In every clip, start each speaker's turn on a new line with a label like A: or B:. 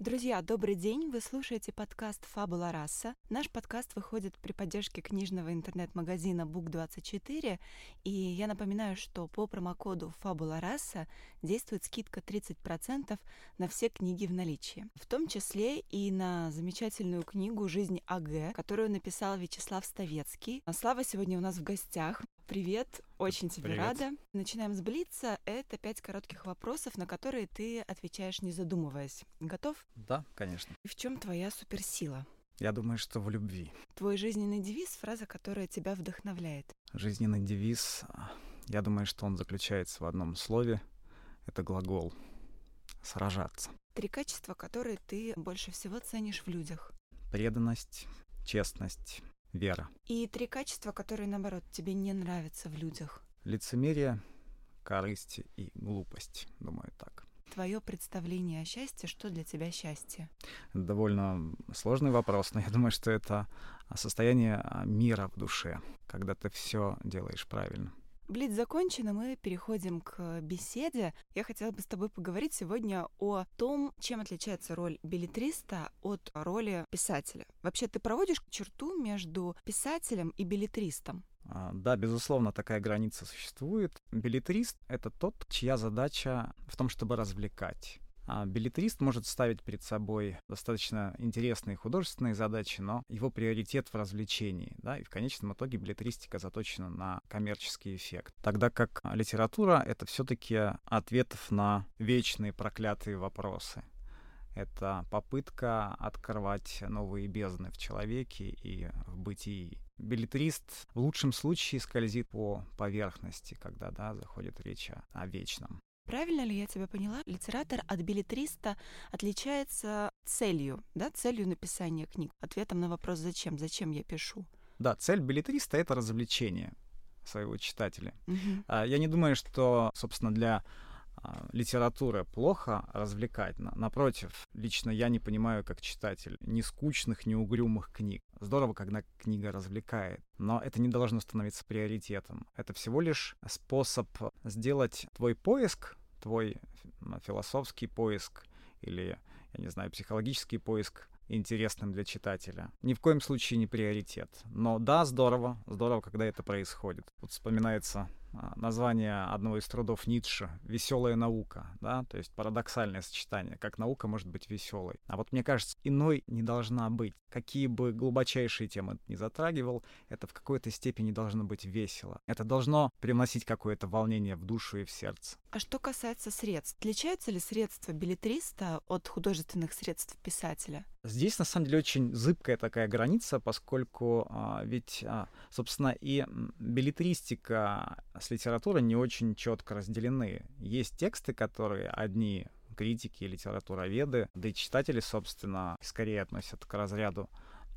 A: Друзья, добрый день! Вы слушаете подкаст «Фабула раса». Наш подкаст выходит при поддержке книжного интернет-магазина Book24. И я напоминаю, что по промокоду «Фабула раса» действует скидка 30% на все книги в наличии. В том числе и на замечательную книгу «Жизнь АГ», которую написал Вячеслав Ставецкий. Слава сегодня у нас в гостях. Привет, очень тебе
B: Привет.
A: рада. Начинаем с Блица. Это пять коротких вопросов, на которые ты отвечаешь не задумываясь. Готов?
B: Да, конечно.
A: И в чем твоя суперсила?
B: Я думаю, что в любви.
A: Твой жизненный девиз — фраза, которая тебя вдохновляет.
B: Жизненный девиз, я думаю, что он заключается в одном слове. Это глагол. Сражаться.
A: Три качества, которые ты больше всего ценишь в людях.
B: Преданность, честность, вера.
A: И три качества, которые, наоборот, тебе не нравятся в людях.
B: Лицемерие, корысть и глупость. Думаю, так.
A: Твое представление о счастье, что для тебя счастье?
B: Довольно сложный вопрос, но я думаю, что это состояние мира в душе, когда ты все делаешь правильно.
A: Блиц закончен, и мы переходим к беседе. Я хотела бы с тобой поговорить сегодня о том, чем отличается роль билетриста от роли писателя. Вообще, ты проводишь черту между писателем и билетристом?
B: А, Да, безусловно, такая граница существует. Билетрист — это тот, чья задача в том, чтобы развлекать. А билетрист может ставить перед собой достаточно интересные художественные задачи, но его приоритет в развлечении, да, и в конечном итоге билетристика заточена на коммерческий эффект. Тогда как литература — это все-таки ответов на вечные проклятые вопросы. Это попытка открывать новые бездны в человеке и в бытии. Билетрист в лучшем случае скользит по поверхности, когда да, заходит речь о вечном.
A: Правильно ли я тебя поняла? Литератор от билетриста отличается целью, да, целью написания книг, ответом на вопрос «зачем?», «зачем я пишу?».
B: Да, цель билетриста — это развлечение своего читателя. А, Я не думаю, что, собственно, для а, литературы плохо развлекать. На- Напротив, лично я не понимаю, как читатель, ни скучных, ни угрюмых книг. Здорово, когда книга развлекает, но это не должно становиться приоритетом. Это всего лишь способ сделать твой поиск, твой философский поиск или, я не знаю, психологический поиск интересным для читателя. Ни в коем случае не приоритет. Но да, здорово, здорово, когда это происходит. Вот вспоминается название одного из трудов Ницше «Веселая наука», да, то есть парадоксальное сочетание, как наука может быть веселой. А вот мне кажется, иной не должна быть. Какие бы глубочайшие темы ни затрагивал, это в какой-то степени должно быть весело. Это должно привносить какое-то волнение в душу и в сердце.
A: А что касается средств, отличаются ли средства билетриста от художественных средств писателя?
B: Здесь на самом деле очень зыбкая такая граница, поскольку а, ведь, а, собственно, и билетристика с литературой не очень четко разделены. Есть тексты, которые одни критики, литературоведы, да и читатели, собственно, скорее относят к разряду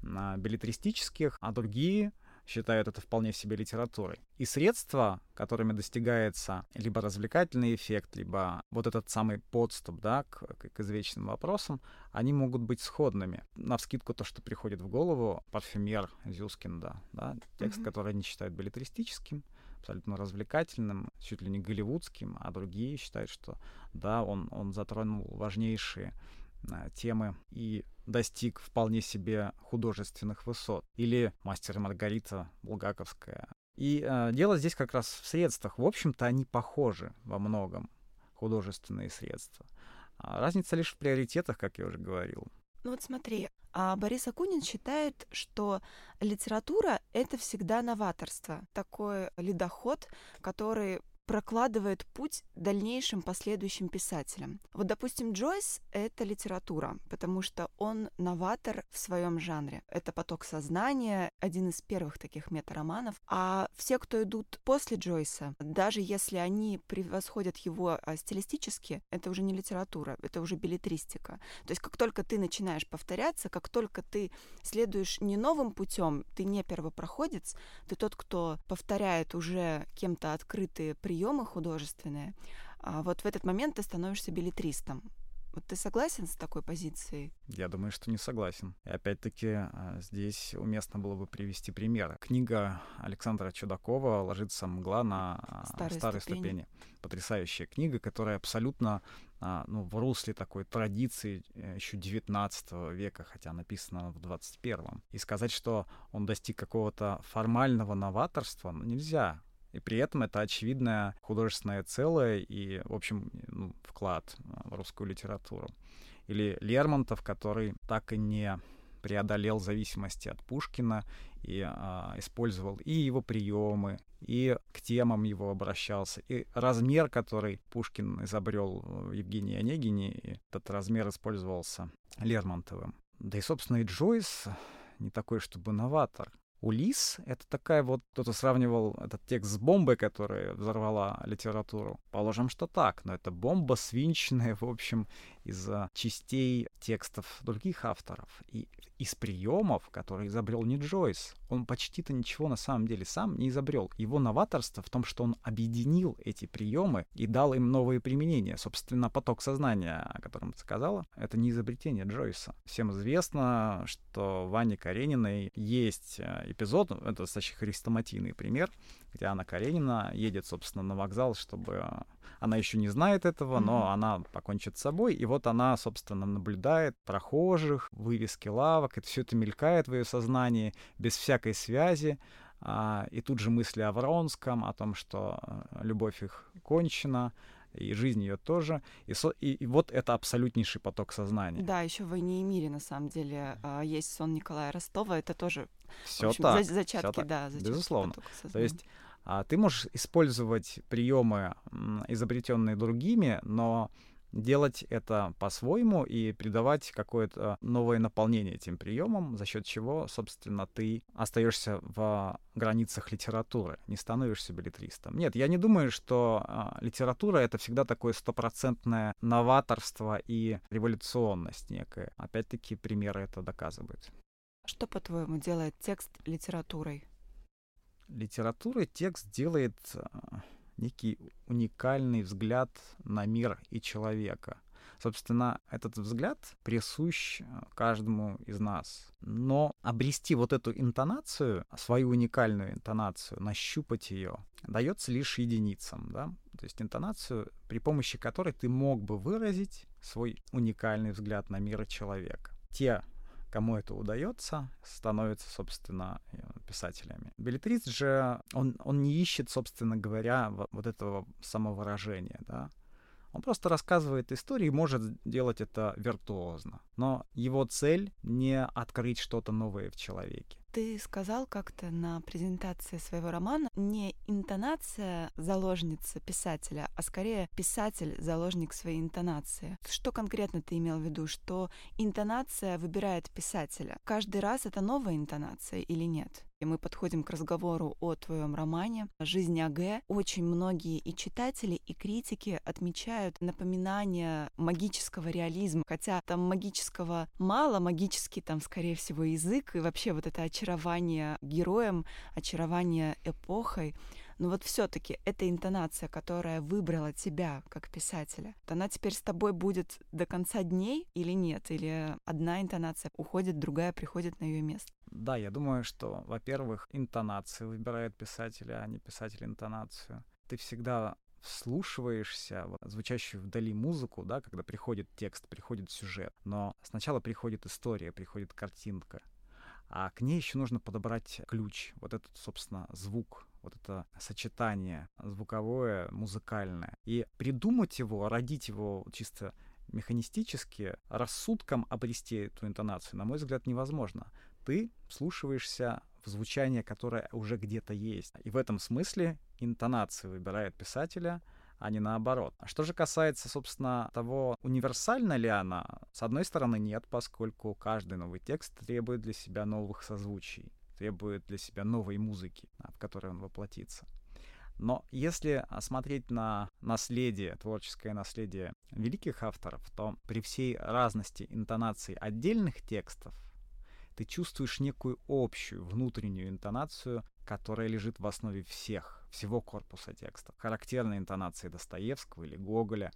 B: а, билетристических, а другие считают это вполне себе литературой. И средства, которыми достигается либо развлекательный эффект, либо вот этот самый подступ да, к, к- извечным вопросам, они могут быть сходными. На вскидку то, что приходит в голову, парфюмер Зюскинда, да, текст,
A: Мгм.
B: который они считают билетристическим, абсолютно развлекательным, чуть ли не голливудским, а другие считают, что да, он, он затронул важнейшие а, темы и достиг вполне себе художественных высот. Или «Мастер Маргарита» Булгаковская. И э, дело здесь как раз в средствах. В общем-то, они похожи во многом, художественные средства. А разница лишь в приоритетах, как я уже говорил.
A: Ну вот смотри, а Борис Акунин считает, что литература — это всегда новаторство, такой ледоход, который прокладывает путь дальнейшим последующим писателям. Вот, допустим, Джойс — это литература, потому что он новатор в своем жанре. Это поток сознания, один из первых таких метароманов. А все, кто идут после Джойса, даже если они превосходят его а, стилистически, это уже не литература, это уже билетристика. То есть как только ты начинаешь повторяться, как только ты следуешь не новым путем, ты не первопроходец, ты тот, кто повторяет уже кем-то открытые приемы художественные, а вот в этот момент ты становишься билетристом. Вот ты согласен с такой позицией?
B: Я думаю, что не согласен. И опять-таки а, здесь уместно было бы привести примеры. Книга Александра Чудакова «Ложится мгла на
A: а, старой,
B: старой
A: ступени.
B: ступени». Потрясающая книга, которая абсолютно ну, в русле такой традиции э, еще 19 века, хотя написана в 21. И сказать, что он достиг какого-то формального новаторства, ну, нельзя. И при этом это очевидное художественное целое и, в общем, ну, вклад в русскую литературу. Или Лермонтов, который так и не преодолел зависимости от Пушкина и а, использовал и его приемы, и к темам его обращался, и размер, который Пушкин изобрел в Евгении Онегине, этот размер использовался Лермонтовым. Да и, собственно, и Джойс не такой, чтобы новатор. Улис — это такая вот... Кто-то сравнивал этот текст с бомбой, которая взорвала литературу. Положим, что так, но это бомба свинченная, в общем, из частей текстов других авторов. И из приемов, которые изобрел не Джойс. Он почти-то ничего на самом деле сам не изобрел. Его новаторство в том, что он объединил эти приемы и дал им новые применения. Собственно, поток сознания, о котором ты сказала, это не изобретение Джойса. Всем известно, что в Анне Карениной есть э, эпизод, это достаточно хрестоматийный пример, где Анна Каренина едет, собственно, на вокзал, чтобы она еще не знает этого, mm-hmm. но она покончит с собой. И вот она, собственно, наблюдает прохожих, вывески лавок. Это все это мелькает в ее сознании без всякой связи. А, и тут же мысли о Вронском, о том, что э, любовь их кончена, и жизнь ее тоже. И, со, и, и вот это абсолютнейший поток сознания.
A: Да, еще в «Войне и мире» на самом деле а, есть сон Николая Ростова. Это тоже
B: все
A: общем,
B: так,
A: за, зачатки,
B: все так,
A: да, зачатки
B: безусловно. То есть а, ты можешь использовать приемы, изобретенные другими, но делать это по-своему и придавать какое-то новое наполнение этим приемам, за счет чего, собственно, ты остаешься в границах литературы, не становишься билетристом. Нет, я не думаю, что а, литература это всегда такое стопроцентное новаторство и революционность некая. Опять-таки примеры это доказывают.
A: Что, по-твоему, делает текст литературой?
B: Литература текст делает а, некий уникальный взгляд на мир и человека. Собственно, этот взгляд присущ а, каждому из нас. Но обрести вот эту интонацию, свою уникальную интонацию, нащупать ее, дается лишь единицам. Да? То есть интонацию, при помощи которой ты мог бы выразить свой уникальный взгляд на мир и человека. Те кому это удается, становятся, собственно, э, писателями. Билетрист же, он, он не ищет, собственно говоря, вот этого самовыражения, да. Он просто рассказывает истории и может делать это виртуозно. Но его цель не открыть что-то новое в человеке.
A: Ты сказал как-то на презентации своего романа не интонация заложница писателя, а скорее писатель заложник своей интонации. Что конкретно ты имел в виду? Что интонация выбирает писателя? Каждый раз это новая интонация или нет? И мы подходим к разговору о твоем романе «Жизнь АГ». Очень многие и читатели, и критики отмечают напоминание магического реализма, хотя там магического мало, магический там, скорее всего, язык, и вообще вот это очарование героем, очарование эпохой. Но вот все-таки эта интонация, которая выбрала тебя как писателя, она теперь с тобой будет до конца дней или нет? Или одна интонация уходит, другая приходит на ее место?
B: Да, я думаю, что, во-первых, интонация выбирает писателя, а не писатель интонацию. Ты всегда вслушиваешься в звучащую вдали музыку, да, когда приходит текст, приходит сюжет. Но сначала приходит история, приходит картинка. А к ней еще нужно подобрать ключ, вот этот, собственно, звук, вот это сочетание звуковое, музыкальное. И придумать его, родить его чисто механистически, рассудком обрести эту интонацию, на мой взгляд, невозможно. Ты слушаешься в звучание, которое уже где-то есть. И в этом смысле интонацию выбирает писателя, а не наоборот. А что же касается, собственно, того, универсальна ли она, с одной стороны, нет, поскольку каждый новый текст требует для себя новых созвучий, требует для себя новой музыки, в которой он воплотится. Но если смотреть на наследие, творческое наследие великих авторов, то при всей разности интонаций отдельных текстов ты чувствуешь некую общую внутреннюю интонацию, которая лежит в основе всех, всего корпуса текстов. Характерные интонации Достоевского или Гоголя,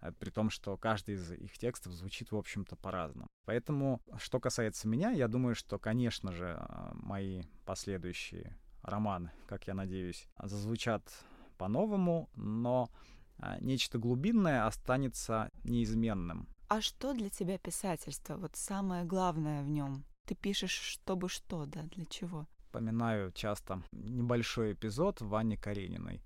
B: э, при том, что каждый из их текстов звучит, в общем-то, по-разному. Поэтому, что касается меня, я думаю, что, конечно же, э, мои последующие романы, как я надеюсь, зазвучат по-новому, но э, нечто глубинное останется неизменным.
A: А что для тебя писательство? Вот самое главное в нем? Ты пишешь, чтобы что, да, для чего?
B: Вспоминаю часто небольшой эпизод Вани Карениной,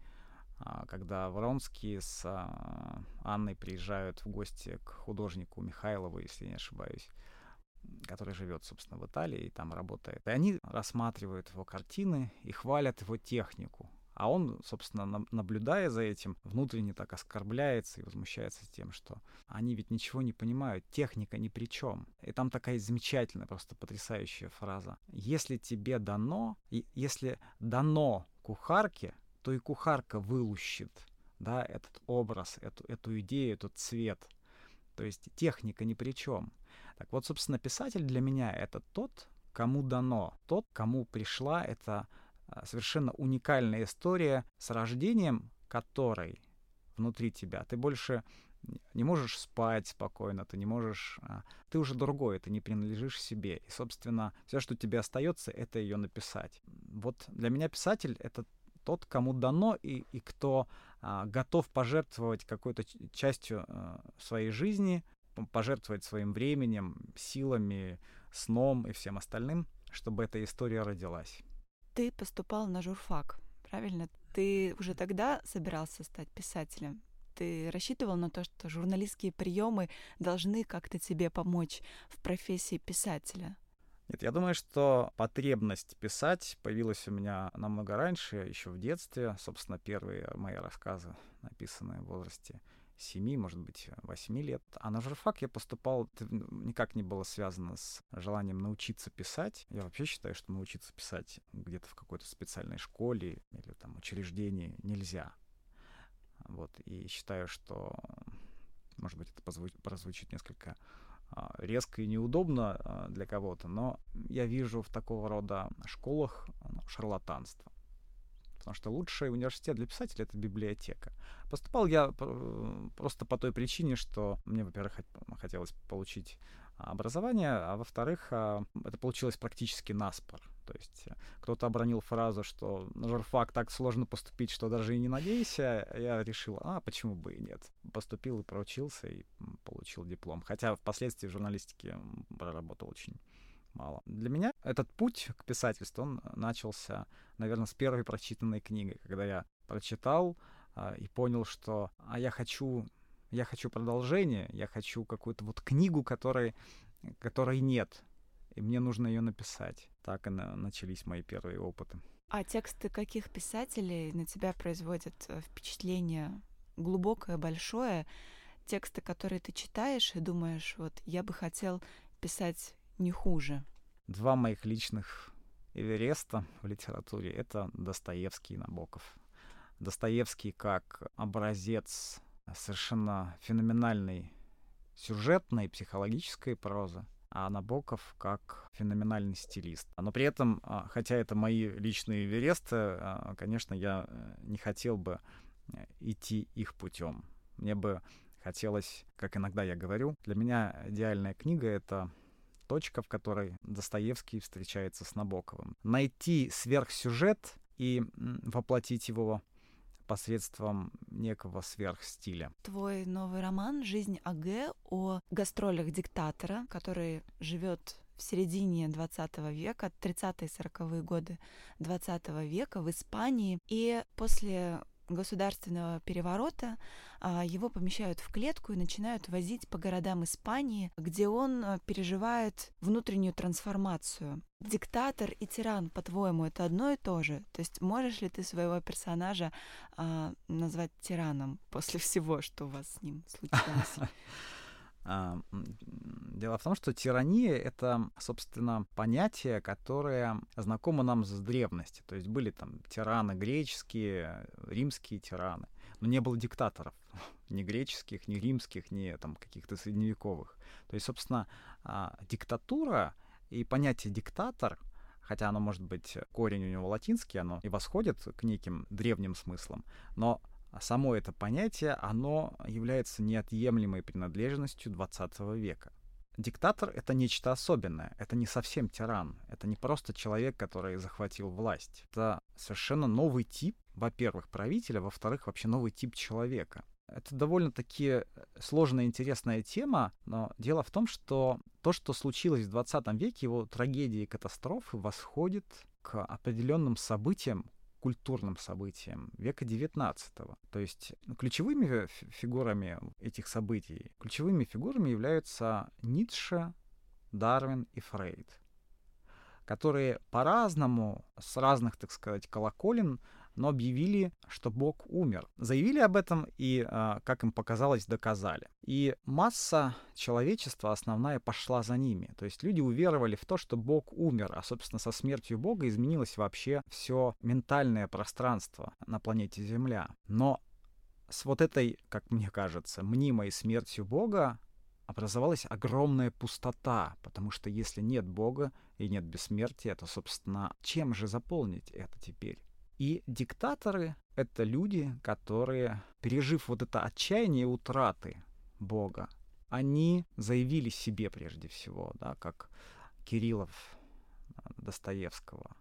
B: а, когда Вронский с а, Анной приезжают в гости к художнику Михайлову, если не ошибаюсь, который живет, собственно, в Италии и там работает. И они рассматривают его картины и хвалят его технику. А он, собственно, наблюдая за этим, внутренне так оскорбляется и возмущается тем, что они ведь ничего не понимают, техника ни при чем. И там такая замечательная, просто потрясающая фраза. Если тебе дано, если дано кухарке, то и кухарка вылущит да, этот образ, эту, эту идею, этот цвет. То есть техника ни при чем. Так вот, собственно, писатель для меня это тот, кому дано, тот, кому пришла эта совершенно уникальная история с рождением которой внутри тебя ты больше не можешь спать спокойно, ты не можешь... А, ты уже другой, ты не принадлежишь себе. И, собственно, все, что тебе остается, это ее написать. Вот для меня писатель — это тот, кому дано и, и кто а, готов пожертвовать какой-то частью а, своей жизни, пожертвовать своим временем, силами, сном и всем остальным, чтобы эта история родилась
A: ты поступал на журфак, правильно? Ты уже тогда собирался стать писателем? Ты рассчитывал на то, что журналистские приемы должны как-то тебе помочь в профессии писателя?
B: Нет, я думаю, что потребность писать появилась у меня намного раньше, еще в детстве. Собственно, первые мои рассказы, написанные в возрасте 7, может быть, 8 лет. А на журфак я поступал, это никак не было связано с желанием научиться писать. Я вообще считаю, что научиться писать где-то в какой-то специальной школе или там учреждении нельзя. Вот, и считаю, что, может быть, это прозвучит несколько а, резко и неудобно а, для кого-то, но я вижу в такого рода школах ну, шарлатанство потому что лучший университет для писателя — это библиотека. Поступал я просто по той причине, что мне, во-первых, хотелось получить образование, а во-вторых, а, это получилось практически наспор. То есть э, кто-то обронил фразу, что на журфак так сложно поступить, что даже и не надейся. Я решил, а почему бы и нет. Поступил и проучился, и получил диплом. Хотя впоследствии в журналистике проработал очень мало. Для меня этот путь к писательству, он начался, наверное, с первой прочитанной книги, когда я прочитал а, и понял, что а я хочу, я хочу продолжение, я хочу какую-то вот книгу, которой, которой нет, и мне нужно ее написать. Так и на, начались мои первые опыты.
A: А тексты каких писателей на тебя производят э, впечатление глубокое, большое? Тексты, которые ты читаешь и думаешь, вот я бы хотел писать не хуже.
B: Два моих личных Эвереста в литературе — это Достоевский и Набоков. Достоевский как образец совершенно феноменальной сюжетной, психологической прозы, а Набоков как феноменальный стилист. Но при этом, а, хотя это мои личные Эвересты, а, конечно, я э, не хотел бы э, идти их путем. Мне бы хотелось, как иногда я говорю, для меня идеальная книга — это точка, в которой Достоевский встречается с Набоковым. Найти сверхсюжет и воплотить его посредством некого сверхстиля.
A: Твой новый роман «Жизнь АГ» о гастролях диктатора, который живет в середине 20 века, 30-40-е годы 20 века в Испании. И после государственного переворота а, его помещают в клетку и начинают возить по городам Испании, где он а, переживает внутреннюю трансформацию. Диктатор и тиран, по-твоему, это одно и то же? То есть можешь ли ты своего персонажа а, назвать тираном после всего, что у вас с ним случилось?
B: А, дело в том, что тирания — это, собственно, понятие, которое знакомо нам с древности. То есть были там тираны греческие, римские тираны, но не было диктаторов ни греческих, ни римских, ни там каких-то средневековых. То есть, собственно, а, диктатура и понятие диктатор — хотя оно может быть корень у него латинский, оно и восходит к неким древним смыслам, но а само это понятие, оно является неотъемлемой принадлежностью 20 века. Диктатор — это нечто особенное, это не совсем тиран, это не просто человек, который захватил власть. Это совершенно новый тип, во-первых, правителя, во-вторых, вообще новый тип человека. Это довольно-таки э, сложная, интересная тема, но дело в том, что то, что случилось в 20 веке, его трагедии и катастрофы восходит к определенным событиям, культурным событиям века XIX. То есть ну, ключевыми фигурами этих событий, ключевыми фигурами являются Ницше, Дарвин и Фрейд, которые по-разному, с разных, так сказать, колоколен но объявили, что Бог умер. Заявили об этом и, а, как им показалось, доказали. И масса человечества основная пошла за ними. То есть люди уверовали в то, что Бог умер, а, собственно, со смертью Бога изменилось вообще все ментальное пространство на планете Земля. Но с вот этой, как мне кажется, мнимой смертью Бога образовалась огромная пустота, потому что если нет Бога и нет бессмертия, то, собственно, чем же заполнить это теперь? И диктаторы — это люди, которые, пережив вот это отчаяние утраты Бога, они заявили себе прежде всего, да, как Кириллов э, Достоевского.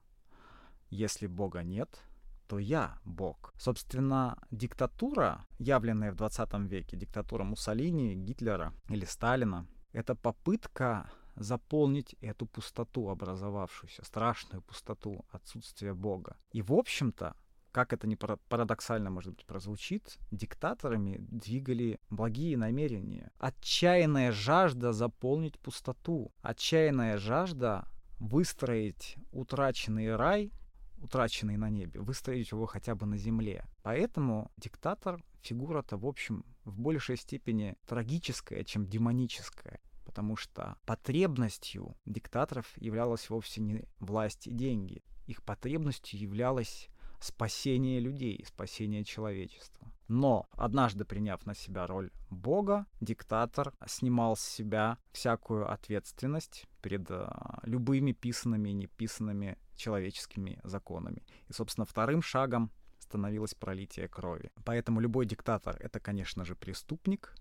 B: Если Бога нет, то я Бог. Собственно, диктатура, явленная в 20 веке, диктатура Муссолини, Гитлера или Сталина, это попытка заполнить эту пустоту образовавшуюся, страшную пустоту отсутствия Бога. И, в общем-то, как это не парадоксально, может быть, прозвучит, диктаторами двигали благие намерения. Отчаянная жажда заполнить пустоту. Отчаянная жажда выстроить утраченный рай, утраченный на небе, выстроить его хотя бы на земле. Поэтому диктатор — фигура-то, в общем, в большей степени трагическая, чем демоническая потому что потребностью диктаторов являлась вовсе не власть и деньги. Их потребностью являлось спасение людей, спасение человечества. Но однажды приняв на себя роль Бога, диктатор снимал с себя всякую ответственность перед а, любыми писанными и неписанными человеческими законами. И, собственно, вторым шагом становилось пролитие крови. Поэтому любой диктатор — это, конечно же, преступник,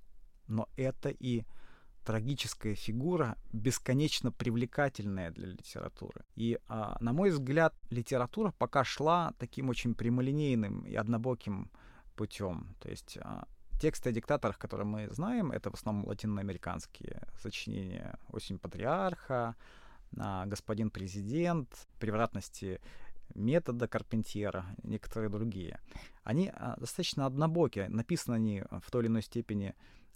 B: но это и трагическая фигура, бесконечно привлекательная для литературы. И, а, на мой взгляд, литература пока шла таким очень прямолинейным и однобоким путем. То есть а, тексты о диктаторах, которые мы знаем, это в основном латиноамериканские сочинения «Осень патриарха», а, «Господин президент», «Превратности метода Карпентьера, некоторые другие. Они достаточно однобокие, написаны они в той или иной степени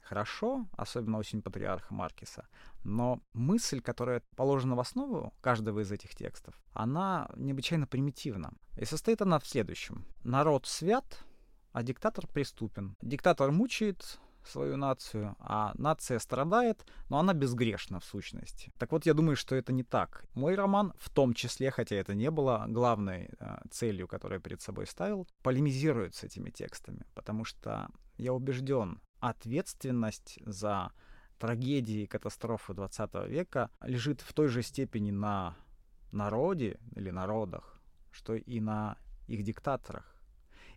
B: хорошо, особенно «Осень патриарха» Маркиса, но мысль, которая положена в основу каждого из этих текстов, она необычайно примитивна. И состоит она в следующем. Народ свят, а диктатор преступен. Диктатор мучает свою нацию, а нация страдает, но она безгрешна в сущности. Так вот, я думаю, что это не так. Мой роман, в том числе, хотя это не было главной э, целью, которую я перед собой ставил, полемизирует с этими текстами, потому что я убежден, ответственность за трагедии и катастрофы 20 века лежит в той же степени на народе или народах, что и на их диктаторах.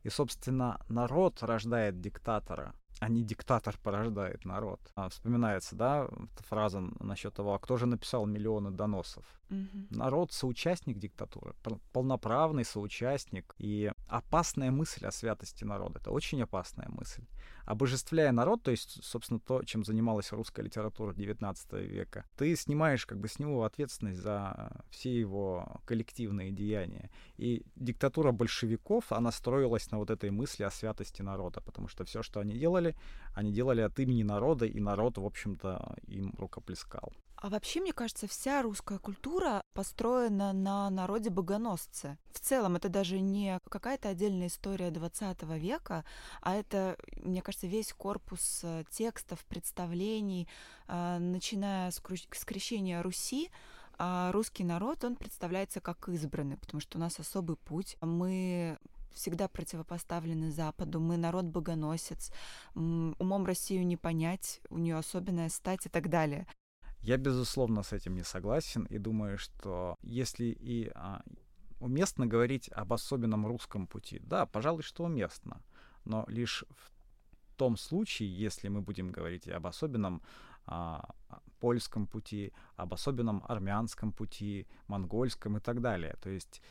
B: И, собственно, народ рождает диктатора, а не диктатор порождает народ. А, вспоминается, да, фраза насчет того, а кто же написал миллионы доносов? Mm-hmm. Народ соучастник диктатуры, полноправный соучастник. И опасная мысль о святости народа, это очень опасная мысль. Обожествляя народ, то есть, собственно, то, чем занималась русская литература XIX века, ты снимаешь как бы с него ответственность за все его коллективные деяния. И диктатура большевиков, она строилась на вот этой мысли о святости народа, потому что все, что они делали, они делали от имени народа, и народ, в общем-то, им рукоплескал.
A: А вообще, мне кажется, вся русская культура построена на народе богоносце. В целом, это даже не какая-то отдельная история 20 века, а это, мне кажется, весь корпус э, текстов, представлений, а, начиная с крещения Руси, а русский народ, он представляется как избранный, потому что у нас особый путь. Мы всегда противопоставлены Западу. Мы народ богоносец. Умом Россию не понять, у нее особенная стать и так далее.
B: Я, безусловно, с этим не согласен и думаю, что если и а, уместно говорить об особенном русском пути, да, пожалуй, что уместно, но лишь в том случае, если мы будем говорить об особенном а, польском пути, об особенном армянском пути, монгольском и так далее. То есть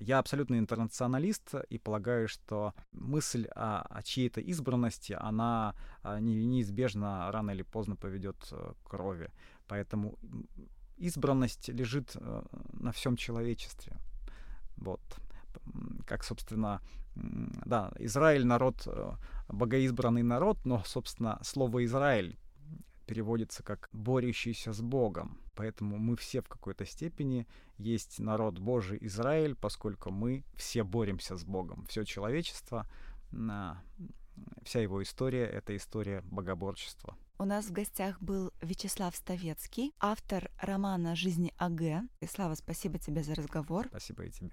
B: я абсолютно интернационалист и полагаю, что мысль о, о чьей-то избранности, она а, неизбежно рано или поздно поведет э, к крови. Поэтому избранность лежит э, на всем человечестве. Вот. Как, собственно, да, Израиль народ, э, богоизбранный народ, но, собственно, слово Израиль переводится как борющийся с Богом. Поэтому мы все в какой-то степени есть народ Божий Израиль, поскольку мы все боремся с Богом. Все человечество, вся его история — это история богоборчества.
A: У нас в гостях был Вячеслав Ставецкий, автор романа «Жизнь АГ». И, Слава, спасибо тебе за разговор.
B: Спасибо и тебе.